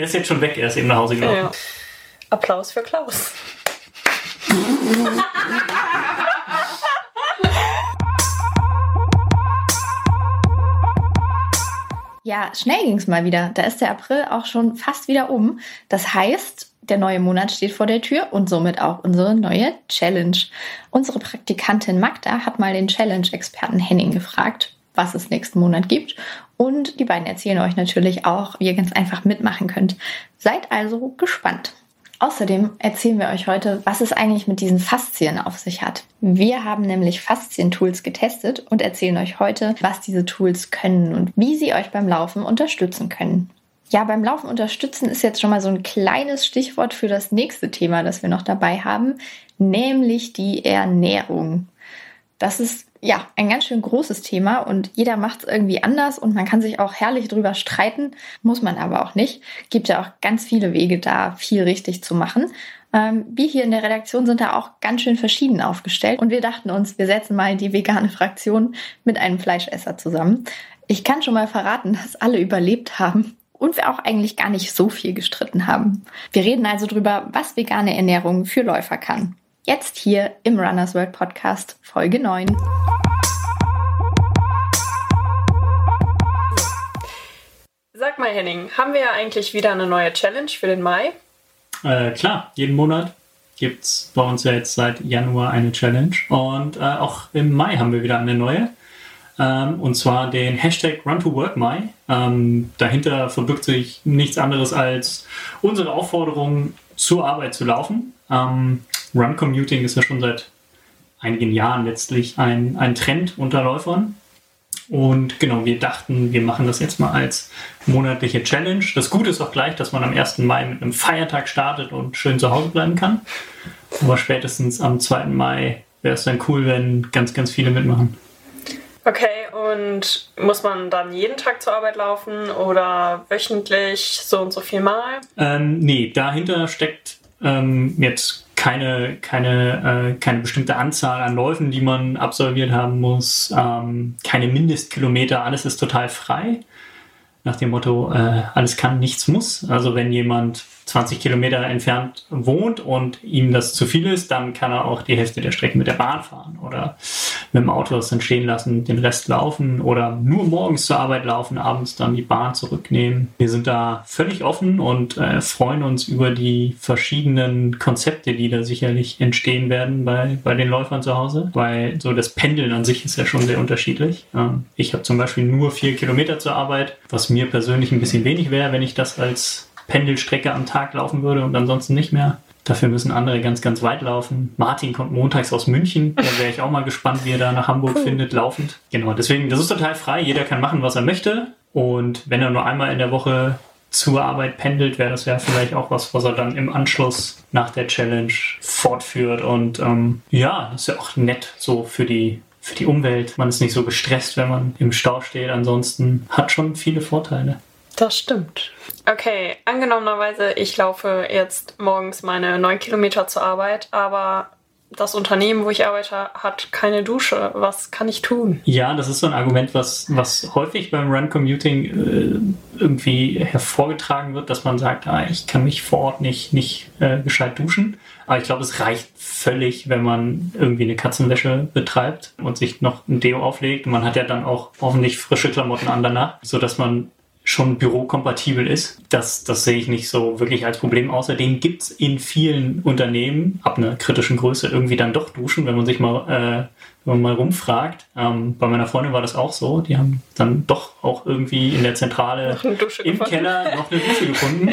Der ist jetzt schon weg, er ist eben nach Hause gelaufen. Ja. Applaus für Klaus. Ja, schnell ging es mal wieder. Da ist der April auch schon fast wieder um. Das heißt, der neue Monat steht vor der Tür und somit auch unsere neue Challenge. Unsere Praktikantin Magda hat mal den Challenge-Experten Henning gefragt, was es nächsten Monat gibt. Und die beiden erzählen euch natürlich auch, wie ihr ganz einfach mitmachen könnt. Seid also gespannt. Außerdem erzählen wir euch heute, was es eigentlich mit diesen Faszien auf sich hat. Wir haben nämlich Faszien-Tools getestet und erzählen euch heute, was diese Tools können und wie sie euch beim Laufen unterstützen können. Ja, beim Laufen unterstützen ist jetzt schon mal so ein kleines Stichwort für das nächste Thema, das wir noch dabei haben, nämlich die Ernährung. Das ist ja, ein ganz schön großes Thema und jeder macht es irgendwie anders und man kann sich auch herrlich drüber streiten, muss man aber auch nicht. Gibt ja auch ganz viele Wege da, viel richtig zu machen. Ähm, wir hier in der Redaktion sind da auch ganz schön verschieden aufgestellt und wir dachten uns, wir setzen mal die vegane Fraktion mit einem Fleischesser zusammen. Ich kann schon mal verraten, dass alle überlebt haben und wir auch eigentlich gar nicht so viel gestritten haben. Wir reden also drüber, was vegane Ernährung für Läufer kann. Jetzt hier im Runners World Podcast Folge 9. Sag mal, Henning, haben wir eigentlich wieder eine neue Challenge für den Mai? Äh, klar, jeden Monat gibt es bei uns ja jetzt seit Januar eine Challenge. Und äh, auch im Mai haben wir wieder eine neue. Ähm, und zwar den Hashtag Run2WorkMai. Ähm, dahinter verbirgt sich nichts anderes als unsere Aufforderung, zur Arbeit zu laufen. Ähm, Run Commuting ist ja schon seit einigen Jahren letztlich ein, ein Trend unter Läufern. Und genau, wir dachten, wir machen das jetzt mal als monatliche Challenge. Das Gute ist auch gleich, dass man am 1. Mai mit einem Feiertag startet und schön zu Hause bleiben kann. Aber spätestens am 2. Mai wäre es dann cool, wenn ganz, ganz viele mitmachen. Okay, und muss man dann jeden Tag zur Arbeit laufen oder wöchentlich so und so viel Mal? Ähm, nee, dahinter steckt ähm, jetzt keine, keine, äh, keine bestimmte Anzahl an Läufen, die man absolviert haben muss, ähm, keine Mindestkilometer, alles ist total frei. Nach dem Motto, äh, alles kann, nichts muss. Also wenn jemand 20 Kilometer entfernt wohnt und ihm das zu viel ist, dann kann er auch die Hälfte der Strecke mit der Bahn fahren oder mit dem Auto das dann stehen lassen, den Rest laufen oder nur morgens zur Arbeit laufen, abends dann die Bahn zurücknehmen. Wir sind da völlig offen und äh, freuen uns über die verschiedenen Konzepte, die da sicherlich entstehen werden bei, bei den Läufern zu Hause, weil so das Pendeln an sich ist ja schon sehr unterschiedlich. Ähm, ich habe zum Beispiel nur vier Kilometer zur Arbeit, was mir persönlich ein bisschen wenig wäre, wenn ich das als Pendelstrecke am Tag laufen würde und ansonsten nicht mehr. Dafür müssen andere ganz, ganz weit laufen. Martin kommt montags aus München. Da wäre ich auch mal gespannt, wie er da nach Hamburg cool. findet, laufend. Genau, deswegen, das ist total frei. Jeder kann machen, was er möchte. Und wenn er nur einmal in der Woche zur Arbeit pendelt, wäre das ja vielleicht auch was, was er dann im Anschluss nach der Challenge fortführt. Und ähm, ja, das ist ja auch nett so für die für die Umwelt. Man ist nicht so gestresst, wenn man im Stau steht. Ansonsten hat schon viele Vorteile. Das stimmt. Okay, angenommenerweise, ich laufe jetzt morgens meine neun Kilometer zur Arbeit, aber das Unternehmen, wo ich arbeite, hat keine Dusche. Was kann ich tun? Ja, das ist so ein Argument, was, was häufig beim Run Commuting äh, irgendwie hervorgetragen wird, dass man sagt, ah, ich kann mich vor Ort nicht, nicht äh, gescheit duschen. Aber ich glaube, es reicht völlig, wenn man irgendwie eine Katzenwäsche betreibt und sich noch ein Deo auflegt. Man hat ja dann auch hoffentlich frische Klamotten an danach, sodass man schon bürokompatibel ist. Das, das sehe ich nicht so wirklich als Problem. Außerdem gibt es in vielen Unternehmen ab einer kritischen Größe irgendwie dann doch Duschen, wenn man sich mal, äh, wenn man mal rumfragt. Ähm, bei meiner Freundin war das auch so. Die haben dann doch auch irgendwie in der Zentrale im gefunden. Keller noch eine Dusche gefunden,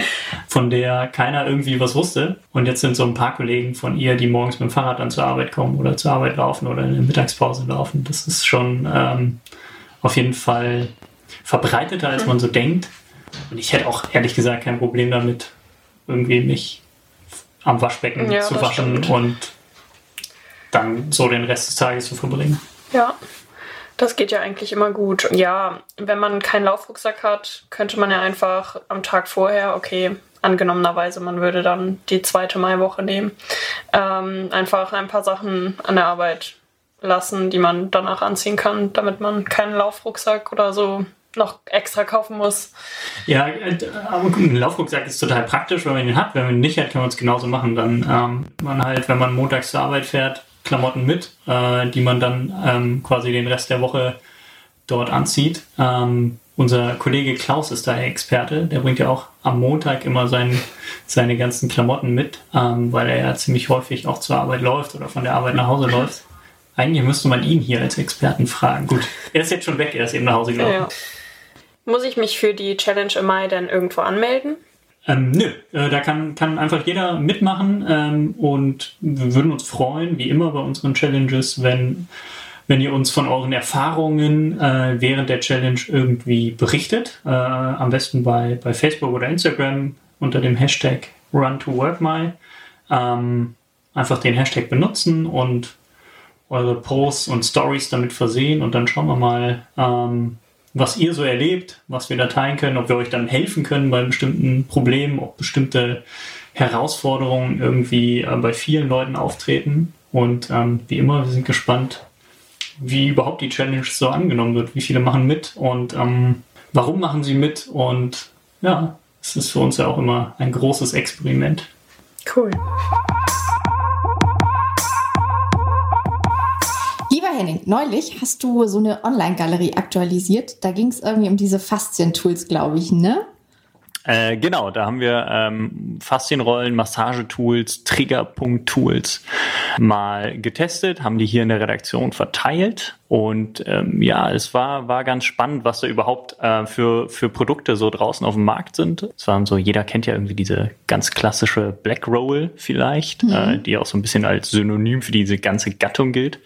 von der keiner irgendwie was wusste. Und jetzt sind so ein paar Kollegen von ihr, die morgens mit dem Fahrrad dann zur Arbeit kommen oder zur Arbeit laufen oder in der Mittagspause laufen. Das ist schon ähm, auf jeden Fall verbreiteter, als man so denkt. Und ich hätte auch ehrlich gesagt kein Problem damit, irgendwie mich am Waschbecken ja, zu waschen stimmt. und dann so den Rest des Tages zu verbringen. Ja, das geht ja eigentlich immer gut. Ja, wenn man keinen Laufrucksack hat, könnte man ja einfach am Tag vorher, okay, angenommenerweise, man würde dann die zweite Maiwoche nehmen, ähm, einfach ein paar Sachen an der Arbeit lassen, die man danach anziehen kann, damit man keinen Laufrucksack oder so noch extra kaufen muss. Ja, äh, aber ein Laufrucksack ist total praktisch, wenn man ihn hat. Wenn man ihn nicht hat, kann man es genauso machen. Dann ähm, man halt, wenn man montags zur Arbeit fährt, Klamotten mit, äh, die man dann ähm, quasi den Rest der Woche dort anzieht. Ähm, unser Kollege Klaus ist da Experte. Der bringt ja auch am Montag immer sein, seine ganzen Klamotten mit, ähm, weil er ja ziemlich häufig auch zur Arbeit läuft oder von der Arbeit nach Hause läuft. Eigentlich müsste man ihn hier als Experten fragen. Gut, er ist jetzt schon weg, er ist eben nach Hause gelaufen. Ja. Muss ich mich für die Challenge im Mai dann irgendwo anmelden? Ähm, nö, äh, da kann, kann einfach jeder mitmachen ähm, und wir würden uns freuen, wie immer bei unseren Challenges, wenn, wenn ihr uns von euren Erfahrungen äh, während der Challenge irgendwie berichtet. Äh, am besten bei, bei Facebook oder Instagram unter dem Hashtag RunToWorkMy. Ähm, einfach den Hashtag benutzen und eure Posts und Stories damit versehen und dann schauen wir mal, ähm, was ihr so erlebt, was wir da teilen können, ob wir euch dann helfen können bei bestimmten Problemen, ob bestimmte Herausforderungen irgendwie äh, bei vielen Leuten auftreten. Und ähm, wie immer, wir sind gespannt, wie überhaupt die Challenge so angenommen wird, wie viele machen mit und ähm, warum machen sie mit. Und ja, es ist für uns ja auch immer ein großes Experiment. Cool. Henning, neulich hast du so eine Online-Galerie aktualisiert. Da ging es irgendwie um diese Faszien-Tools, glaube ich, ne? Äh, genau, da haben wir ähm, Faszienrollen, Massagetools, Triggerpunkt-Tools mal getestet, haben die hier in der Redaktion verteilt und ähm, ja, es war war ganz spannend, was da überhaupt äh, für für Produkte so draußen auf dem Markt sind. Es waren so, jeder kennt ja irgendwie diese ganz klassische Black Roll vielleicht, mhm. äh, die auch so ein bisschen als Synonym für diese ganze Gattung gilt,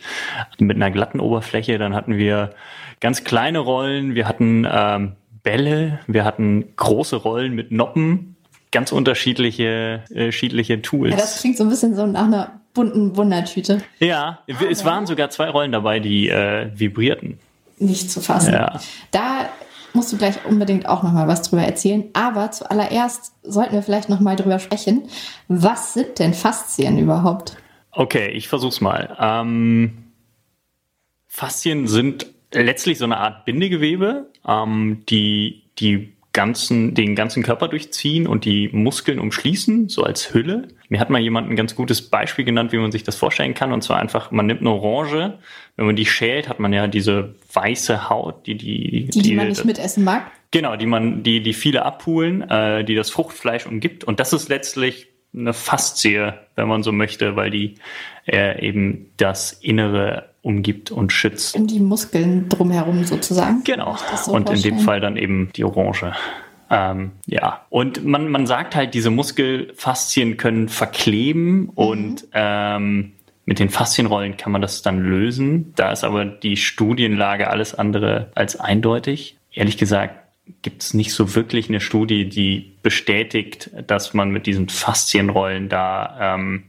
mit einer glatten Oberfläche. Dann hatten wir ganz kleine Rollen, wir hatten ähm, Bälle, wir hatten große Rollen mit Noppen, ganz unterschiedliche, äh, unterschiedliche Tools. Ja, das klingt so ein bisschen so nach einer bunten Wundertüte. Ja, ah, es ja. waren sogar zwei Rollen dabei, die äh, vibrierten. Nicht zu fassen. Ja. Da musst du gleich unbedingt auch noch mal was drüber erzählen. Aber zuallererst sollten wir vielleicht noch mal drüber sprechen. Was sind denn Faszien überhaupt? Okay, ich versuch's mal. Ähm, Faszien sind letztlich so eine Art Bindegewebe, ähm, die die ganzen, den ganzen Körper durchziehen und die Muskeln umschließen, so als Hülle. Mir hat mal jemand ein ganz gutes Beispiel genannt, wie man sich das vorstellen kann. Und zwar einfach, man nimmt eine Orange, wenn man die schält, hat man ja diese weiße Haut, die die, die, die man nicht mitessen mag. Genau, die man, die, die viele abpulen, äh, die das Fruchtfleisch umgibt. Und das ist letztlich eine Faszie, wenn man so möchte, weil die äh, eben das Innere umgibt und schützt. Um die Muskeln drumherum sozusagen. Genau. So und vorstellen. in dem Fall dann eben die Orange. Ähm, ja, und man, man sagt halt, diese Muskelfaszien können verkleben mhm. und ähm, mit den Faszienrollen kann man das dann lösen. Da ist aber die Studienlage alles andere als eindeutig. Ehrlich gesagt gibt es nicht so wirklich eine Studie, die bestätigt, dass man mit diesen Faszienrollen da ähm,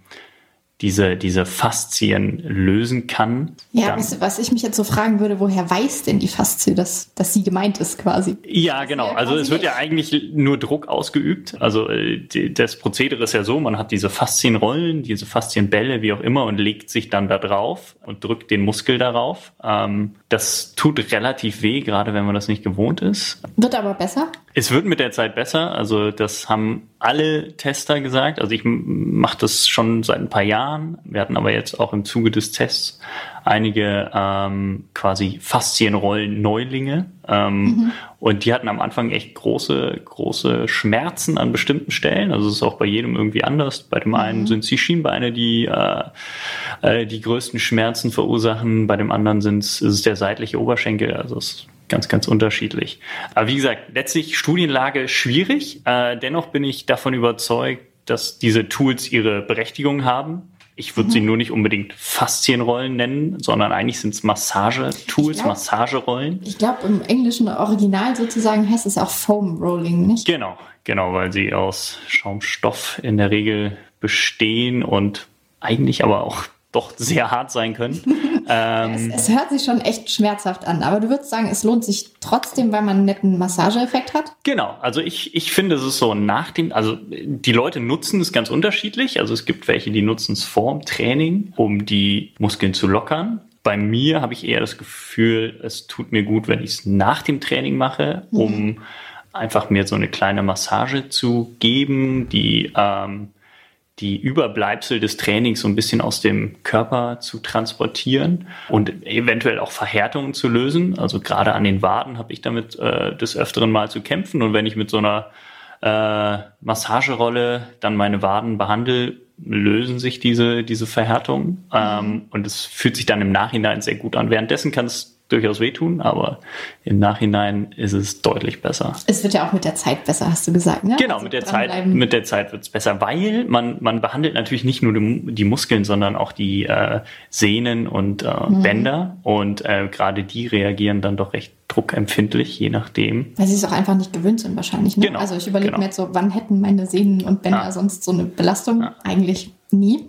diese, diese Faszien lösen kann. Ja, weißt du, was ich mich jetzt so fragen würde, woher weiß denn die Faszie, dass, dass sie gemeint ist quasi? Ja, genau. Also es wird ja eigentlich nur Druck ausgeübt. Also äh, das Prozedere ist ja so, man hat diese Faszienrollen, diese Faszienbälle, wie auch immer, und legt sich dann da drauf und drückt den Muskel darauf. Ähm, das tut relativ weh, gerade wenn man das nicht gewohnt ist. Wird aber besser? Es wird mit der Zeit besser. Also das haben alle Tester gesagt. Also ich mache das schon seit ein paar Jahren. Wir hatten aber jetzt auch im Zuge des Tests einige ähm, quasi Faszienrollen-Neulinge. Ähm, mhm. Und die hatten am Anfang echt große, große Schmerzen an bestimmten Stellen. Also es ist auch bei jedem irgendwie anders. Bei dem einen mhm. sind es die Schienbeine, die äh, äh, die größten Schmerzen verursachen. Bei dem anderen sind es, ist es der seitliche Oberschenkel. Also es ganz, ganz unterschiedlich. Aber wie gesagt, letztlich Studienlage schwierig. Äh, dennoch bin ich davon überzeugt, dass diese Tools ihre Berechtigung haben. Ich würde mhm. sie nur nicht unbedingt Faszienrollen nennen, sondern eigentlich sind es Massagetools, Massagerollen. Ich glaube, im englischen Original sozusagen heißt es auch Foam Rolling, nicht? Genau, genau, weil sie aus Schaumstoff in der Regel bestehen und eigentlich aber auch doch sehr hart sein können. ähm, es, es, hört sich schon echt schmerzhaft an, aber du würdest sagen, es lohnt sich trotzdem, weil man einen netten Massageeffekt hat? Genau, also ich, ich finde, es ist so nach dem, also die Leute nutzen es ganz unterschiedlich. Also es gibt welche, die nutzen es vorm Training, um die Muskeln zu lockern. bei mir habe ich eher das Gefühl, es tut mir gut, wenn ich es nach dem Training mache, um mhm. einfach mir so eine kleine Massage zu geben, die ähm, die Überbleibsel des Trainings so ein bisschen aus dem Körper zu transportieren und eventuell auch Verhärtungen zu lösen. Also gerade an den Waden habe ich damit äh, des Öfteren mal zu kämpfen. Und wenn ich mit so einer äh, Massagerolle dann meine Waden behandle, lösen sich diese, diese Verhärtungen. Ähm, mhm. und es fühlt sich dann im Nachhinein sehr gut an. Währenddessen kann es durchaus wehtun, aber im Nachhinein ist es deutlich besser. Es wird ja auch mit der Zeit besser, hast du gesagt, ne? Genau, also mit der Zeit, mit der Zeit wird es besser, weil man, man behandelt natürlich nicht nur die, die Muskeln, sondern auch die äh, Sehnen und äh, mhm. Bänder und äh, gerade die reagieren dann doch recht druckempfindlich, je nachdem. Weil sie es auch einfach nicht gewöhnt sind wahrscheinlich. Ne? Genau, also ich überlege genau. mir jetzt so, wann hätten meine Sehnen und Bänder ja. sonst so eine Belastung? Ja. Eigentlich nie.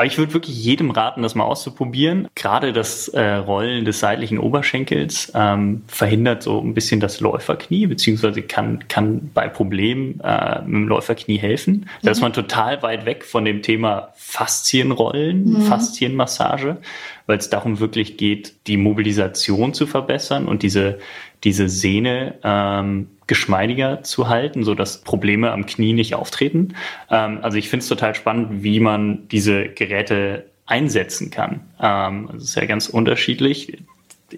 Aber ich würde wirklich jedem raten, das mal auszuprobieren. Gerade das äh, Rollen des seitlichen Oberschenkels ähm, verhindert so ein bisschen das Läuferknie, beziehungsweise kann, kann bei Problemen äh, mit dem Läuferknie helfen. Da mhm. ist man total weit weg von dem Thema Faszienrollen, mhm. Faszienmassage, weil es darum wirklich geht, die Mobilisation zu verbessern und diese, diese Sehne ähm, geschmeidiger zu halten, so dass Probleme am Knie nicht auftreten. Ähm, also ich finde es total spannend, wie man diese Geräte einsetzen kann. Ähm, das ist ja ganz unterschiedlich.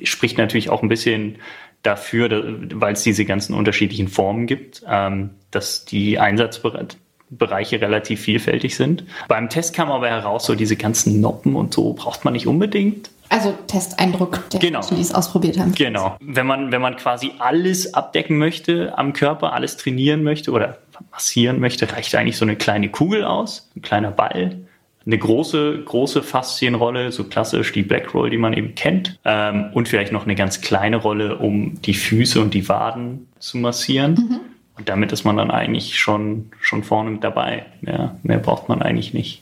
Spricht natürlich auch ein bisschen dafür, weil es diese ganzen unterschiedlichen Formen gibt, ähm, dass die Einsatzbereiche relativ vielfältig sind. Beim Test kam aber heraus, so diese ganzen Noppen und so braucht man nicht unbedingt. Also Testeindruck der genau. Menschen, die es ausprobiert haben. Genau. Wenn man, wenn man quasi alles abdecken möchte am Körper, alles trainieren möchte oder massieren möchte, reicht eigentlich so eine kleine Kugel aus, ein kleiner Ball, eine große, große Faszienrolle, so klassisch die Backroll, die man eben kennt, ähm, und vielleicht noch eine ganz kleine Rolle, um die Füße und die Waden zu massieren. Mhm. Und damit ist man dann eigentlich schon, schon vorne mit dabei. Ja, mehr braucht man eigentlich nicht.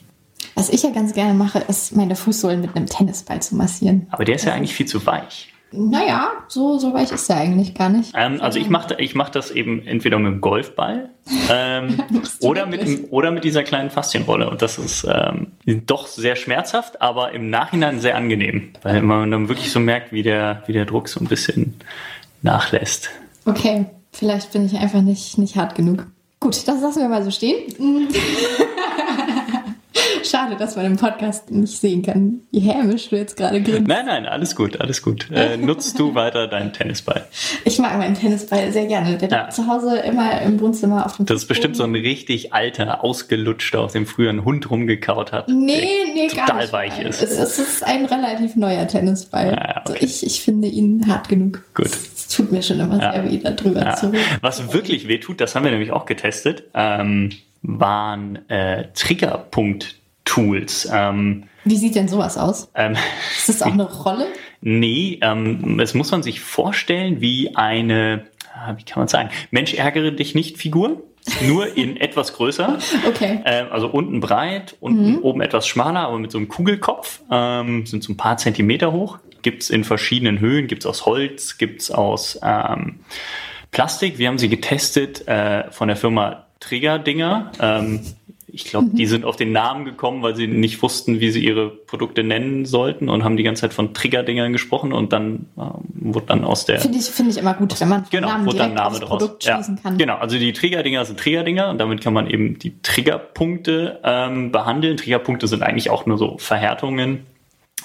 Was ich ja ganz gerne mache, ist meine Fußsohlen mit einem Tennisball zu massieren. Aber der ist ja eigentlich viel zu weich. Naja, so, so weich ist er eigentlich gar nicht. Ähm, also ich mache ich mach das eben entweder mit dem Golfball ähm, oder, mit, oder mit dieser kleinen Faszienrolle. Und das ist ähm, doch sehr schmerzhaft, aber im Nachhinein sehr angenehm. Weil man dann wirklich so merkt, wie der, wie der Druck so ein bisschen nachlässt. Okay, vielleicht bin ich einfach nicht, nicht hart genug. Gut, das lassen wir mal so stehen. Schade, dass man im Podcast nicht sehen kann, wie hämisch du jetzt gerade grinst. Nein, nein, alles gut, alles gut. Äh, nutzt du weiter deinen Tennisball? Ich mag meinen Tennisball sehr gerne. Der ja. zu Hause immer im Wohnzimmer auf dem Das ist bestimmt so ein richtig alter, ausgelutschter, aus dem früheren Hund rumgekaut hat. Nee, nee, gar total nicht. weich ist. Es, es, ist ein relativ neuer Tennisball. Ja, okay. also ich, ich finde ihn hart genug. Gut. Es tut mir schon immer ja. sehr weh, darüber ja. zu reden. Was wirklich weh tut, das haben wir nämlich auch getestet, ähm, waren äh, Triggerpunkt Tools. Ähm, Wie sieht denn sowas aus? Ähm, ist das auch eine Rolle? Nee, ähm, das muss man sich vorstellen wie eine, ah, wie kann man sagen, Mensch ärgere dich nicht Figur. Nur in etwas größer. Okay. Ähm, also unten breit, unten mhm. oben etwas schmaler, aber mit so einem Kugelkopf. Ähm, sind so ein paar Zentimeter hoch. Gibt's in verschiedenen Höhen, gibt's aus Holz, gibt's aus ähm, Plastik. Wir haben sie getestet äh, von der Firma Trigger-Dinger. Ähm, ich glaube, mhm. die sind auf den Namen gekommen, weil sie nicht wussten, wie sie ihre Produkte nennen sollten und haben die ganze Zeit von Triggerdingern gesprochen und dann äh, wurde dann aus der. Finde ich, finde ich immer gut, wenn man genau, Namen wurde dann Name draus. Produkt ja, kann. Genau, also die Triggerdinger sind Triggerdinger und damit kann man eben die Triggerpunkte ähm, behandeln. Triggerpunkte sind eigentlich auch nur so Verhärtungen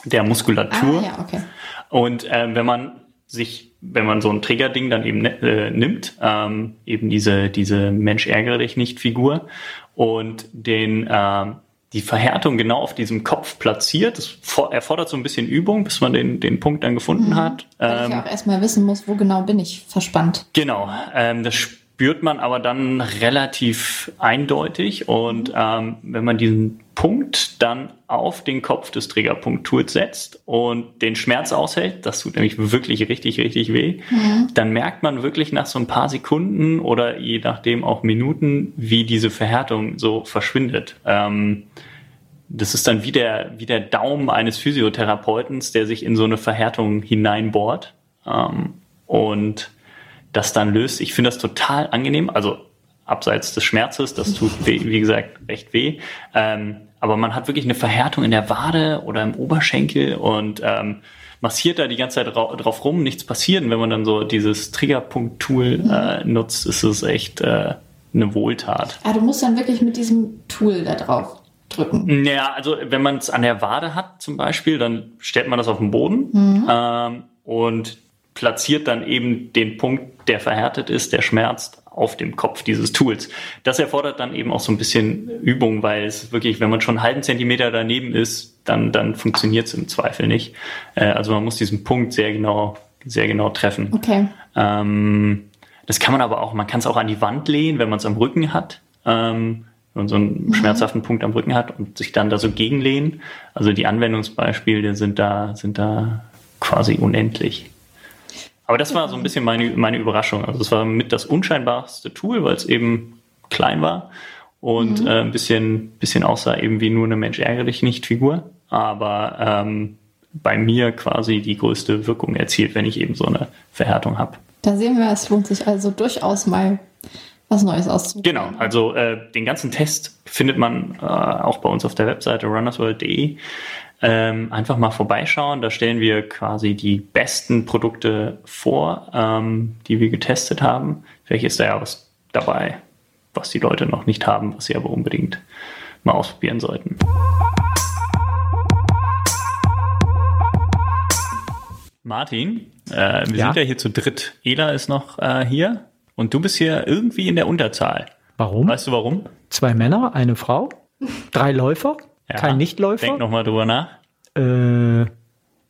der Muskulatur. Ah, ja, okay. Und ähm, wenn man sich, wenn man so ein Triggerding dann eben äh, nimmt, ähm, eben diese, diese Mensch ärgere dich nicht Figur und den, äh, die Verhärtung genau auf diesem Kopf platziert. Das erfordert so ein bisschen Übung, bis man den, den Punkt dann gefunden mhm. hat. Weil ähm, ich auch erstmal wissen muss, wo genau bin ich verspannt. Genau, ähm, das spürt man aber dann relativ eindeutig und ähm, wenn man diesen Punkt dann auf den Kopf des Triggerpunkt-Tools setzt und den Schmerz aushält, das tut nämlich wirklich richtig, richtig weh, mhm. dann merkt man wirklich nach so ein paar Sekunden oder je nachdem auch Minuten, wie diese Verhärtung so verschwindet. Ähm, das ist dann wie der, wie der Daumen eines Physiotherapeutens, der sich in so eine Verhärtung hineinbohrt ähm, und das dann löst. Ich finde das total angenehm. Also abseits des Schmerzes. Das tut, weh, wie gesagt, recht weh. Ähm, aber man hat wirklich eine Verhärtung in der Wade oder im Oberschenkel und ähm, massiert da die ganze Zeit drauf rum, nichts passiert. Und wenn man dann so dieses Triggerpunkt-Tool äh, nutzt, ist es echt äh, eine Wohltat. Ah, du musst dann wirklich mit diesem Tool da drauf drücken. Ja, also wenn man es an der Wade hat zum Beispiel, dann stellt man das auf den Boden mhm. ähm, und platziert dann eben den Punkt, der verhärtet ist, der schmerzt, auf dem Kopf dieses Tools. Das erfordert dann eben auch so ein bisschen Übung, weil es wirklich, wenn man schon einen halben Zentimeter daneben ist, dann, dann funktioniert es im Zweifel nicht. Äh, also man muss diesen Punkt sehr genau, sehr genau treffen. Okay. Ähm, das kann man aber auch, man kann es auch an die Wand lehnen, wenn man es am Rücken hat. Ähm, wenn man so einen mhm. schmerzhaften Punkt am Rücken hat und sich dann da so gegenlehnen. Also die Anwendungsbeispiele sind da, sind da quasi unendlich. Aber das war so ein bisschen meine, meine Überraschung. Also es war mit das unscheinbarste Tool, weil es eben klein war und mhm. äh, ein bisschen, bisschen aussah eben wie nur eine Mensch ärgere dich nicht Figur. Aber ähm, bei mir quasi die größte Wirkung erzielt, wenn ich eben so eine Verhärtung habe. Da sehen wir, es lohnt sich also durchaus mal was Neues auszuprobieren. Genau, also äh, den ganzen Test findet man äh, auch bei uns auf der Webseite runnersworld.de. Ähm, einfach mal vorbeischauen. Da stellen wir quasi die besten Produkte vor, ähm, die wir getestet haben. Vielleicht ist da ja was dabei, was die Leute noch nicht haben, was sie aber unbedingt mal ausprobieren sollten. Martin, äh, wir ja? sind ja hier zu dritt. Ela ist noch äh, hier und du bist hier irgendwie in der Unterzahl. Warum? Weißt du warum? Zwei Männer, eine Frau, drei Läufer. Ja, Kein Nichtläufer. Denk nochmal drüber nach. Äh,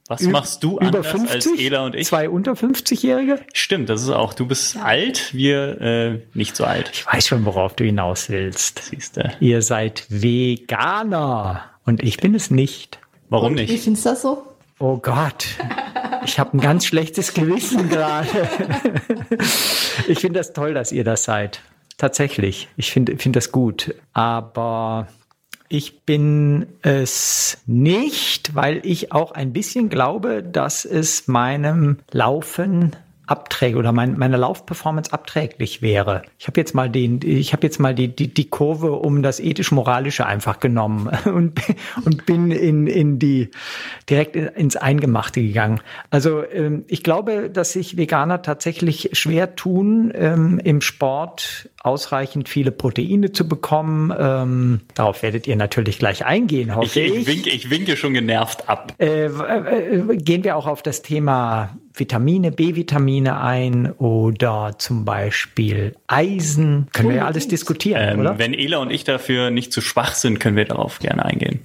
was machst du über 50, als Ela und ich? Zwei unter 50-Jährige? Stimmt, das ist auch. Du bist alt, wir äh, nicht so alt. Ich weiß schon, worauf du hinaus willst. Siehste. Ihr seid Veganer und ich bin es nicht. Warum und, nicht? Wie findest du das so? Oh Gott, ich habe ein ganz schlechtes Gewissen gerade. ich finde das toll, dass ihr das seid. Tatsächlich. Ich finde find das gut. Aber ich bin es nicht, weil ich auch ein bisschen glaube, dass es meinem Laufen abträglich oder mein, meine Laufperformance abträglich wäre. Ich habe jetzt mal den, ich habe jetzt mal die, die, die Kurve um das ethisch-moralische einfach genommen und, und bin in, in die direkt ins Eingemachte gegangen. Also ähm, ich glaube, dass sich Veganer tatsächlich schwer tun, ähm, im Sport ausreichend viele Proteine zu bekommen. Ähm, darauf werdet ihr natürlich gleich eingehen, hoffe ich. Ich. Winke, ich winke schon genervt ab. Äh, äh, gehen wir auch auf das Thema Vitamine, B-Vitamine ein oder zum Beispiel Eisen. Können wir ja alles diskutieren, ähm, oder? Wenn Ela und ich dafür nicht zu schwach sind, können wir darauf gerne eingehen.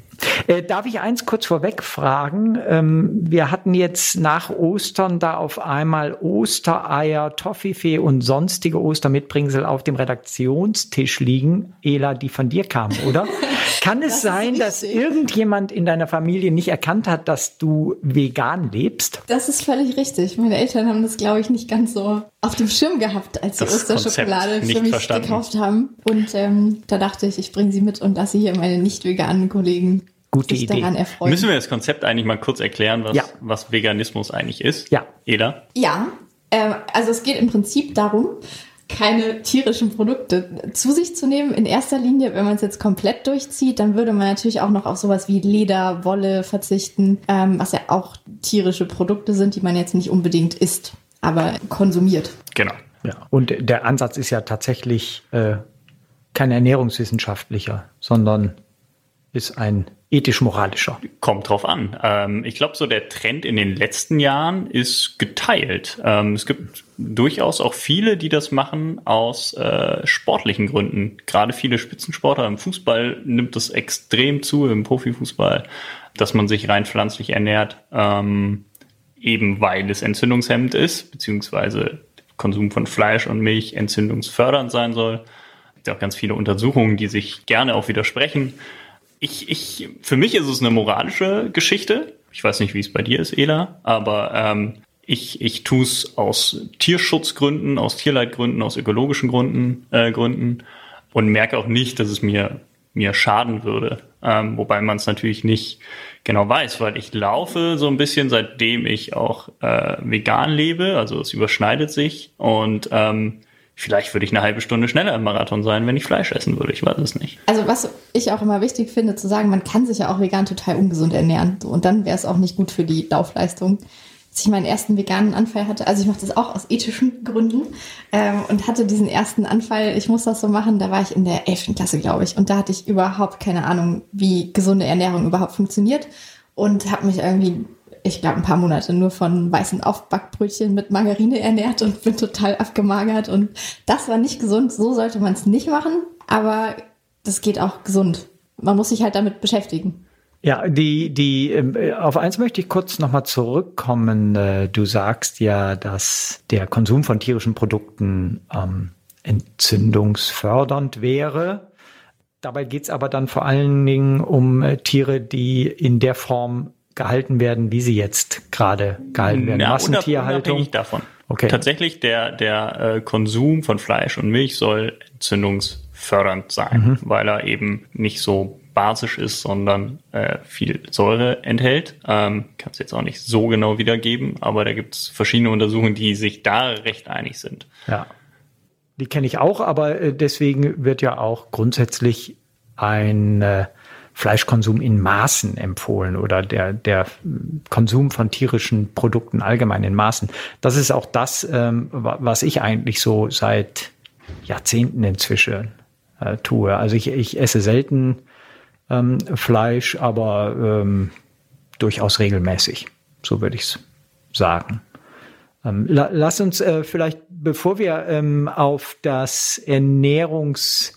Äh, darf ich eins kurz vorweg fragen? Ähm, wir hatten jetzt nach Ostern da auf einmal Ostereier, Toffifee und sonstige Ostermitbringsel auf dem Redaktionstisch liegen. Ela, die von dir kamen, oder? Kann es das sein, dass irgendjemand in deiner Familie nicht erkannt hat, dass du vegan lebst? Das ist völlig richtig. Meine Eltern haben das, glaube ich, nicht ganz so auf dem Schirm gehabt, als sie Osterschokolade für mich verstanden. gekauft haben. Und ähm, da dachte ich, ich bringe sie mit und lasse hier meine nicht veganen Kollegen Gute sich Idee. daran erfreuen. Müssen wir das Konzept eigentlich mal kurz erklären, was, ja. was Veganismus eigentlich ist? Ja. Eda? Ja, äh, also es geht im Prinzip darum, keine tierischen Produkte zu sich zu nehmen. In erster Linie, wenn man es jetzt komplett durchzieht, dann würde man natürlich auch noch auf sowas wie Leder, Wolle verzichten, ähm, was ja auch tierische Produkte sind, die man jetzt nicht unbedingt isst, aber konsumiert. Genau. Ja. Und der Ansatz ist ja tatsächlich äh, kein ernährungswissenschaftlicher, sondern ist ein ethisch-moralischer? Kommt drauf an. Ähm, ich glaube, so der Trend in den letzten Jahren ist geteilt. Ähm, es gibt durchaus auch viele, die das machen aus äh, sportlichen Gründen. Gerade viele Spitzensportler im Fußball nimmt es extrem zu, im Profifußball, dass man sich rein pflanzlich ernährt, ähm, eben weil es entzündungshemmend ist, beziehungsweise Konsum von Fleisch und Milch entzündungsfördernd sein soll. Es gibt auch ganz viele Untersuchungen, die sich gerne auch widersprechen ich, ich, für mich ist es eine moralische Geschichte. Ich weiß nicht, wie es bei dir ist, Ela, aber ähm, ich, ich tue es aus Tierschutzgründen, aus Tierleitgründen, aus ökologischen Gründen, äh, Gründen und merke auch nicht, dass es mir, mir schaden würde. Ähm, wobei man es natürlich nicht genau weiß, weil ich laufe so ein bisschen, seitdem ich auch äh, vegan lebe, also es überschneidet sich und ähm, vielleicht würde ich eine halbe Stunde schneller im Marathon sein, wenn ich Fleisch essen würde. Ich weiß es nicht. Also was ich auch immer wichtig finde, zu sagen, man kann sich ja auch vegan total ungesund ernähren. Und dann wäre es auch nicht gut für die Laufleistung. Als ich meinen ersten veganen Anfall hatte, also ich mache das auch aus ethischen Gründen ähm, und hatte diesen ersten Anfall, ich muss das so machen, da war ich in der 11. Klasse, glaube ich. Und da hatte ich überhaupt keine Ahnung, wie gesunde Ernährung überhaupt funktioniert und habe mich irgendwie ich glaube, ein paar Monate nur von weißen Aufbackbrötchen mit Margarine ernährt und bin total abgemagert. Und das war nicht gesund. So sollte man es nicht machen, aber das geht auch gesund. Man muss sich halt damit beschäftigen. Ja, die, die, ähm, auf eins möchte ich kurz nochmal zurückkommen. Äh, du sagst ja, dass der Konsum von tierischen Produkten ähm, entzündungsfördernd wäre. Dabei geht es aber dann vor allen Dingen um äh, Tiere, die in der Form gehalten werden, wie sie jetzt gerade gehalten werden. Ja, Massentierhaltung. Unabhängig davon. Okay. Tatsächlich der, der äh, Konsum von Fleisch und Milch soll entzündungsfördernd sein, mhm. weil er eben nicht so basisch ist, sondern äh, viel Säure enthält. Ähm, Kann es jetzt auch nicht so genau wiedergeben, aber da gibt es verschiedene Untersuchungen, die sich da recht einig sind. Ja. Die kenne ich auch, aber äh, deswegen wird ja auch grundsätzlich ein äh, Fleischkonsum in Maßen empfohlen oder der, der Konsum von tierischen Produkten allgemein in Maßen. Das ist auch das, ähm, was ich eigentlich so seit Jahrzehnten inzwischen äh, tue. Also ich, ich esse selten ähm, Fleisch, aber ähm, durchaus regelmäßig. So würde ich es sagen. Ähm, la, lass uns äh, vielleicht, bevor wir ähm, auf das Ernährungs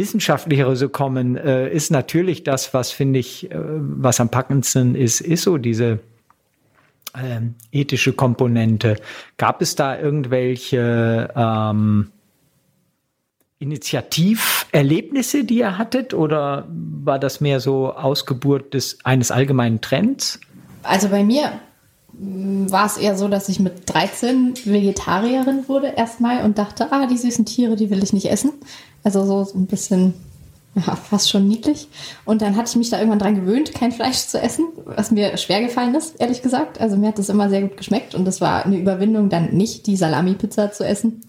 Wissenschaftlichere kommen, äh, ist natürlich das, was finde ich, äh, was am packendsten ist, ist so diese ähm, ethische Komponente. Gab es da irgendwelche ähm, Initiativerlebnisse, die ihr hattet, oder war das mehr so Ausgeburt des eines allgemeinen Trends? Also bei mir mm, war es eher so, dass ich mit 13 Vegetarierin wurde erstmal und dachte, ah, die süßen Tiere, die will ich nicht essen. Also so, so ein bisschen, ja, fast schon niedlich. Und dann hatte ich mich da irgendwann dran gewöhnt, kein Fleisch zu essen, was mir schwer gefallen ist, ehrlich gesagt. Also mir hat das immer sehr gut geschmeckt und das war eine Überwindung, dann nicht die Salami-Pizza zu essen.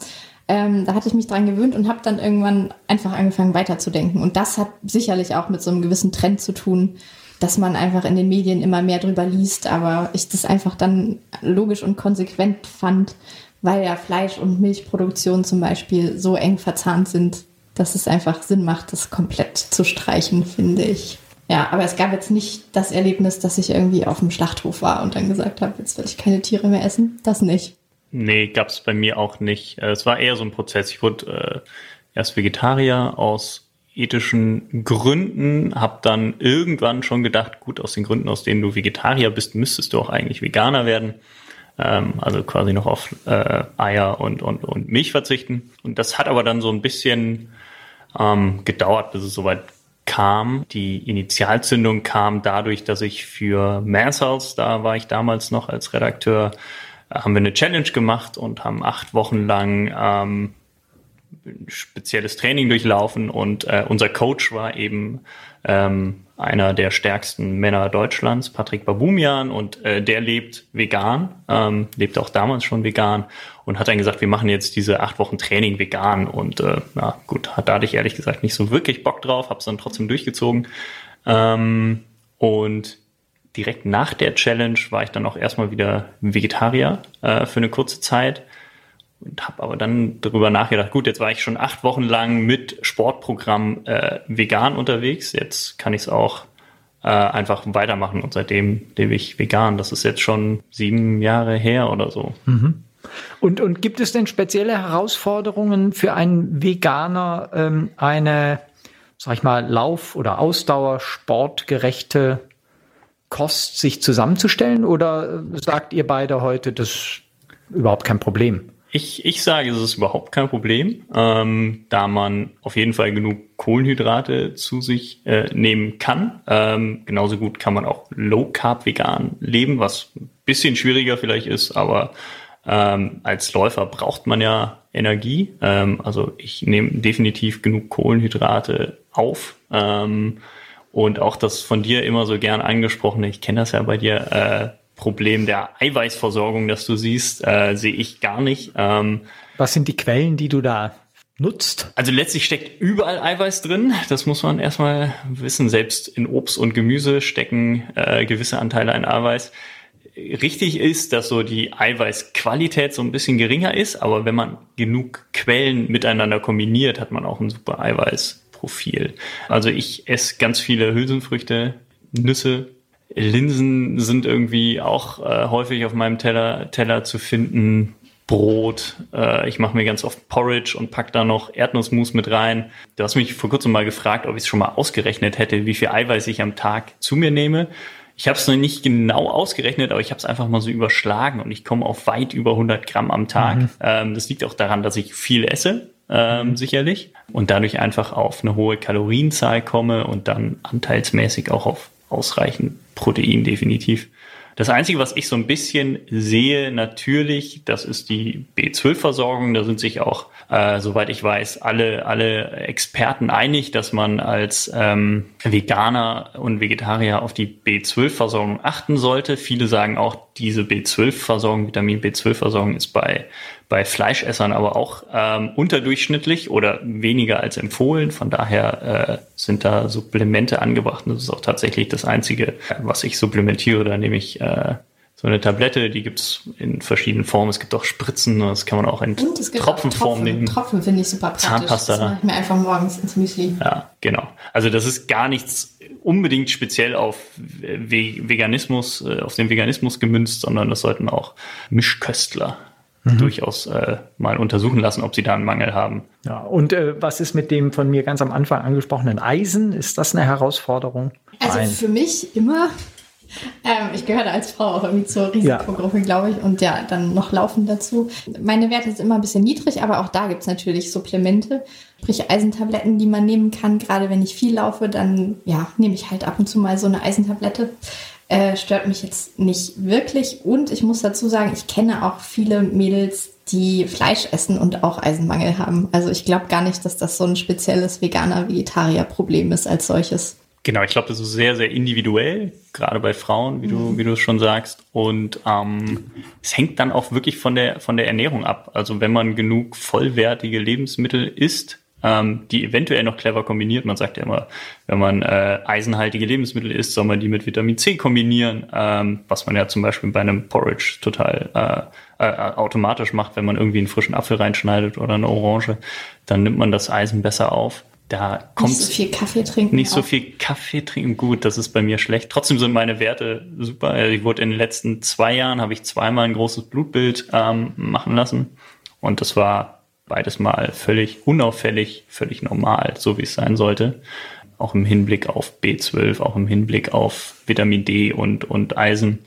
Ähm, da hatte ich mich dran gewöhnt und habe dann irgendwann einfach angefangen weiterzudenken. Und das hat sicherlich auch mit so einem gewissen Trend zu tun, dass man einfach in den Medien immer mehr drüber liest, aber ich das einfach dann logisch und konsequent fand, weil ja Fleisch- und Milchproduktion zum Beispiel so eng verzahnt sind, dass es einfach Sinn macht, das komplett zu streichen, finde ich. Ja, aber es gab jetzt nicht das Erlebnis, dass ich irgendwie auf dem Schlachthof war und dann gesagt habe, jetzt will ich keine Tiere mehr essen. Das nicht. Nee, gab es bei mir auch nicht. Äh, es war eher so ein Prozess. Ich wurde äh, erst Vegetarier aus ethischen Gründen, habe dann irgendwann schon gedacht, gut, aus den Gründen, aus denen du Vegetarier bist, müsstest du auch eigentlich Veganer werden. Ähm, also quasi noch auf äh, Eier und, und, und Milch verzichten. Und das hat aber dann so ein bisschen ähm, gedauert, bis es soweit kam. Die Initialzündung kam dadurch, dass ich für Manshouse, da war ich damals noch als Redakteur, äh, haben wir eine Challenge gemacht und haben acht Wochen lang ähm, spezielles Training durchlaufen und äh, unser Coach war eben ähm, einer der stärksten Männer Deutschlands, Patrick Babumian, und äh, der lebt vegan, ähm, lebt auch damals schon vegan und hat dann gesagt, wir machen jetzt diese acht Wochen Training vegan und äh, na gut, hat da hatte ich ehrlich gesagt nicht so wirklich Bock drauf, hab's dann trotzdem durchgezogen. Ähm, und direkt nach der Challenge war ich dann auch erstmal wieder Vegetarier äh, für eine kurze Zeit und habe aber dann darüber nachgedacht, gut, jetzt war ich schon acht Wochen lang mit Sportprogramm äh, vegan unterwegs, jetzt kann ich es auch äh, einfach weitermachen und seitdem lebe ich vegan. Das ist jetzt schon sieben Jahre her oder so. Mhm. Und, und gibt es denn spezielle Herausforderungen für einen Veganer, ähm, eine, sag ich mal, Lauf- oder Ausdauer-sportgerechte Kost sich zusammenzustellen? Oder sagt ihr beide heute, das ist überhaupt kein Problem? Ich, ich sage, es ist überhaupt kein Problem, ähm, da man auf jeden Fall genug Kohlenhydrate zu sich äh, nehmen kann. Ähm, genauso gut kann man auch low carb vegan leben, was ein bisschen schwieriger vielleicht ist, aber ähm, als Läufer braucht man ja Energie. Ähm, also ich nehme definitiv genug Kohlenhydrate auf. Ähm, und auch das von dir immer so gern angesprochene, ich kenne das ja bei dir, äh, Problem der Eiweißversorgung, das du siehst, äh, sehe ich gar nicht. Ähm, Was sind die Quellen, die du da nutzt? Also letztlich steckt überall Eiweiß drin. Das muss man erstmal wissen. Selbst in Obst und Gemüse stecken äh, gewisse Anteile an Eiweiß. Richtig ist, dass so die Eiweißqualität so ein bisschen geringer ist, aber wenn man genug Quellen miteinander kombiniert, hat man auch ein super Eiweißprofil. Also ich esse ganz viele Hülsenfrüchte, Nüsse, Linsen sind irgendwie auch äh, häufig auf meinem Teller, Teller zu finden. Brot. Äh, ich mache mir ganz oft Porridge und pack da noch Erdnussmus mit rein. Du hast mich vor kurzem mal gefragt, ob ich es schon mal ausgerechnet hätte, wie viel Eiweiß ich am Tag zu mir nehme. Ich habe es noch nicht genau ausgerechnet, aber ich habe es einfach mal so überschlagen und ich komme auf weit über 100 Gramm am Tag. Mhm. Ähm, das liegt auch daran, dass ich viel esse, ähm, mhm. sicherlich, und dadurch einfach auf eine hohe Kalorienzahl komme und dann anteilsmäßig auch auf ausreichend Protein definitiv. Das Einzige, was ich so ein bisschen sehe, natürlich, das ist die B12-Versorgung. Da sind sich auch, äh, soweit ich weiß, alle, alle Experten einig, dass man als ähm, Veganer und Vegetarier auf die B12-Versorgung achten sollte. Viele sagen auch, diese B12-Versorgung, Vitamin B12-Versorgung ist bei bei Fleischessern aber auch ähm, unterdurchschnittlich oder weniger als empfohlen. Von daher äh, sind da Supplemente angebracht. Und das ist auch tatsächlich das Einzige, was ich supplementiere. Da nehme ich äh, so eine Tablette, die gibt's in verschiedenen Formen. Es gibt auch Spritzen, das kann man auch in Tropfenform Tropfen, nehmen. Tropfen finde ich super praktisch. Zahnpasta. Das mache ich mir einfach morgens ins Müsli. Ja, genau. Also das ist gar nichts unbedingt speziell auf Veganismus, äh, auf den Veganismus gemünzt, sondern das sollten auch Mischköstler mhm. durchaus äh, mal untersuchen lassen, ob sie da einen Mangel haben. Ja, und äh, was ist mit dem von mir ganz am Anfang angesprochenen Eisen? Ist das eine Herausforderung? Also Nein. für mich immer. Ähm, ich gehöre als Frau auch irgendwie zur Risikogruppe, ja. glaube ich, und ja, dann noch laufend dazu. Meine Werte sind immer ein bisschen niedrig, aber auch da gibt es natürlich Supplemente, sprich Eisentabletten, die man nehmen kann. Gerade wenn ich viel laufe, dann ja, nehme ich halt ab und zu mal so eine Eisentablette. Äh, stört mich jetzt nicht wirklich. Und ich muss dazu sagen, ich kenne auch viele Mädels, die Fleisch essen und auch Eisenmangel haben. Also ich glaube gar nicht, dass das so ein spezielles Veganer-Vegetarier-Problem ist als solches. Genau, ich glaube, das ist sehr, sehr individuell, gerade bei Frauen, wie du, mhm. wie du es schon sagst. Und ähm, es hängt dann auch wirklich von der, von der Ernährung ab. Also wenn man genug vollwertige Lebensmittel isst, ähm, die eventuell noch clever kombiniert. Man sagt ja immer, wenn man äh, eisenhaltige Lebensmittel isst, soll man die mit Vitamin C kombinieren, ähm, was man ja zum Beispiel bei einem Porridge total äh, äh, automatisch macht, wenn man irgendwie einen frischen Apfel reinschneidet oder eine Orange, dann nimmt man das Eisen besser auf. Da kommt nicht so viel Kaffee trinken. Nicht auf. so viel Kaffee trinken. Gut, das ist bei mir schlecht. Trotzdem sind meine Werte super. Also ich wurde in den letzten zwei Jahren habe ich zweimal ein großes Blutbild ähm, machen lassen und das war beides mal völlig unauffällig, völlig normal, so wie es sein sollte. Auch im Hinblick auf B12, auch im Hinblick auf Vitamin D und, und Eisen.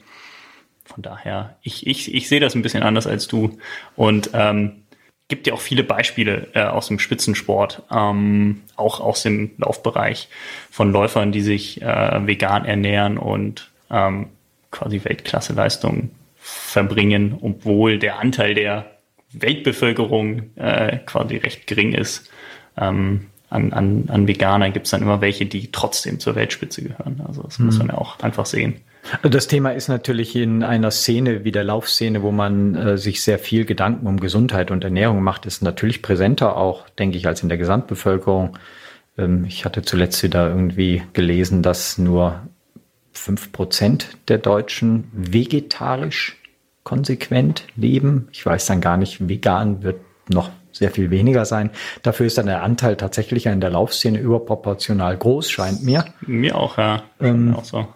Von daher, ich, ich, ich sehe das ein bisschen anders als du. Und ähm, gibt ja auch viele Beispiele äh, aus dem Spitzensport, ähm, auch aus dem Laufbereich von Läufern, die sich äh, vegan ernähren und ähm, quasi Weltklasseleistungen verbringen, obwohl der Anteil der Weltbevölkerung äh, quasi recht gering ist. Ähm, an, an, an Veganer gibt es dann immer welche, die trotzdem zur Weltspitze gehören. Also das mhm. muss man ja auch einfach sehen. Das Thema ist natürlich in einer Szene wie der Laufszene, wo man äh, sich sehr viel Gedanken um Gesundheit und Ernährung macht, ist natürlich präsenter auch, denke ich, als in der Gesamtbevölkerung. Ähm, ich hatte zuletzt wieder irgendwie gelesen, dass nur fünf Prozent der Deutschen vegetarisch konsequent leben. Ich weiß dann gar nicht, vegan wird noch sehr viel weniger sein. Dafür ist dann der Anteil tatsächlich in der Laufszene überproportional groß, scheint mir. Mir auch, ja. Ähm, auch so.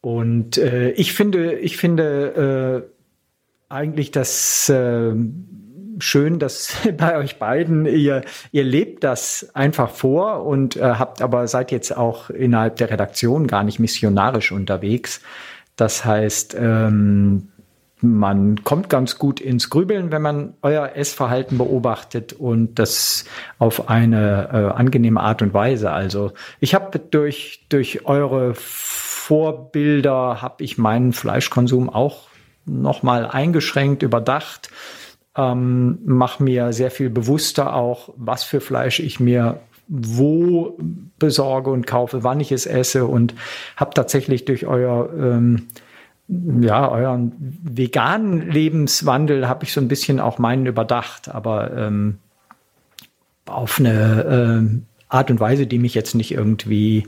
Und äh, ich finde, ich finde äh, eigentlich das äh, schön, dass bei euch beiden ihr ihr lebt das einfach vor und äh, habt aber seid jetzt auch innerhalb der Redaktion gar nicht missionarisch unterwegs. Das heißt, ähm, man kommt ganz gut ins Grübeln, wenn man euer Essverhalten beobachtet und das auf eine äh, angenehme Art und Weise. Also ich habe durch, durch eure Vorbilder, habe ich meinen Fleischkonsum auch nochmal eingeschränkt, überdacht, ähm, mache mir sehr viel bewusster auch, was für Fleisch ich mir wo besorge und kaufe, wann ich es esse und habe tatsächlich durch euer ähm, ja, euren veganen Lebenswandel habe ich so ein bisschen auch meinen überdacht, aber ähm, auf eine äh, Art und Weise, die mich jetzt nicht irgendwie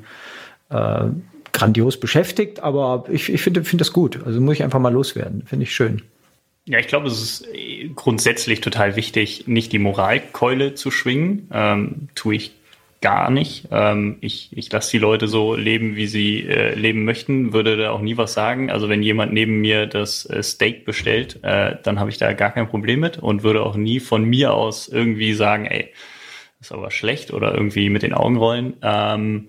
äh, grandios beschäftigt, aber ich, ich finde find das gut. Also muss ich einfach mal loswerden. Finde ich schön. Ja, ich glaube, es ist grundsätzlich total wichtig, nicht die Moralkeule zu schwingen. Ähm, tue ich gar nicht. Ähm, ich ich lasse die Leute so leben, wie sie äh, leben möchten, würde da auch nie was sagen. Also wenn jemand neben mir das äh, Steak bestellt, äh, dann habe ich da gar kein Problem mit und würde auch nie von mir aus irgendwie sagen, ey, ist aber schlecht oder irgendwie mit den Augen rollen. Ähm,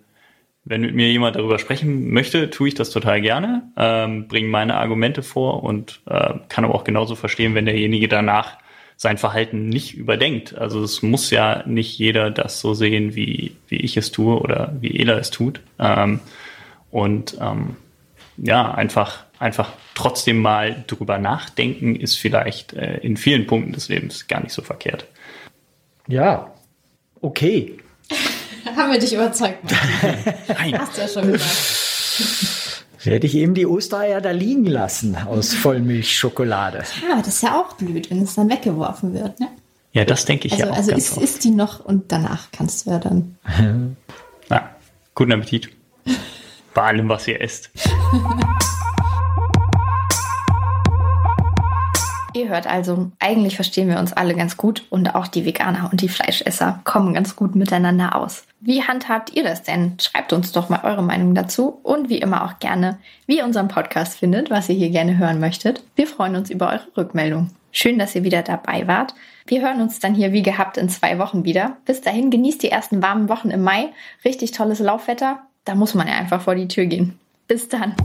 wenn mit mir jemand darüber sprechen möchte, tue ich das total gerne, ähm, bringe meine Argumente vor und äh, kann aber auch genauso verstehen, wenn derjenige danach sein Verhalten nicht überdenkt. Also es muss ja nicht jeder das so sehen, wie, wie ich es tue oder wie Ela es tut. Ähm, und ähm, ja, einfach, einfach trotzdem mal drüber nachdenken ist vielleicht äh, in vielen Punkten des Lebens gar nicht so verkehrt. Ja, okay. Haben wir dich überzeugt, Nein. Hast du ja schon gesagt. Hätte ich eben die Ostereier da liegen lassen aus Vollmilchschokolade. Ja, das ist ja auch blöd, wenn es dann weggeworfen wird. Ne? Ja, das denke ich also, ja auch. Also ist, ist die noch und danach kannst du ja dann. Na, guten Appetit. Bei allem, was ihr esst. Ihr hört also, eigentlich verstehen wir uns alle ganz gut und auch die Veganer und die Fleischesser kommen ganz gut miteinander aus. Wie handhabt ihr das denn? Schreibt uns doch mal eure Meinung dazu und wie immer auch gerne, wie ihr unseren Podcast findet, was ihr hier gerne hören möchtet. Wir freuen uns über eure Rückmeldung. Schön, dass ihr wieder dabei wart. Wir hören uns dann hier wie gehabt in zwei Wochen wieder. Bis dahin genießt die ersten warmen Wochen im Mai. Richtig tolles Laufwetter. Da muss man ja einfach vor die Tür gehen. Bis dann.